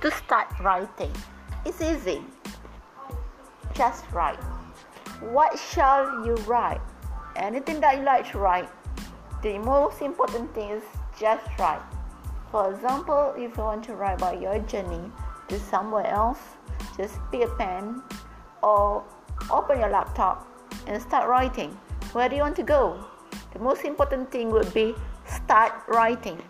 to start writing? It's easy. Just write. What shall you write? Anything that you like to write. The most important thing is just write. For example, if you want to write about your journey to somewhere else, just pick a pen or open your laptop and start writing. Where do you want to go? The most important thing would be start writing.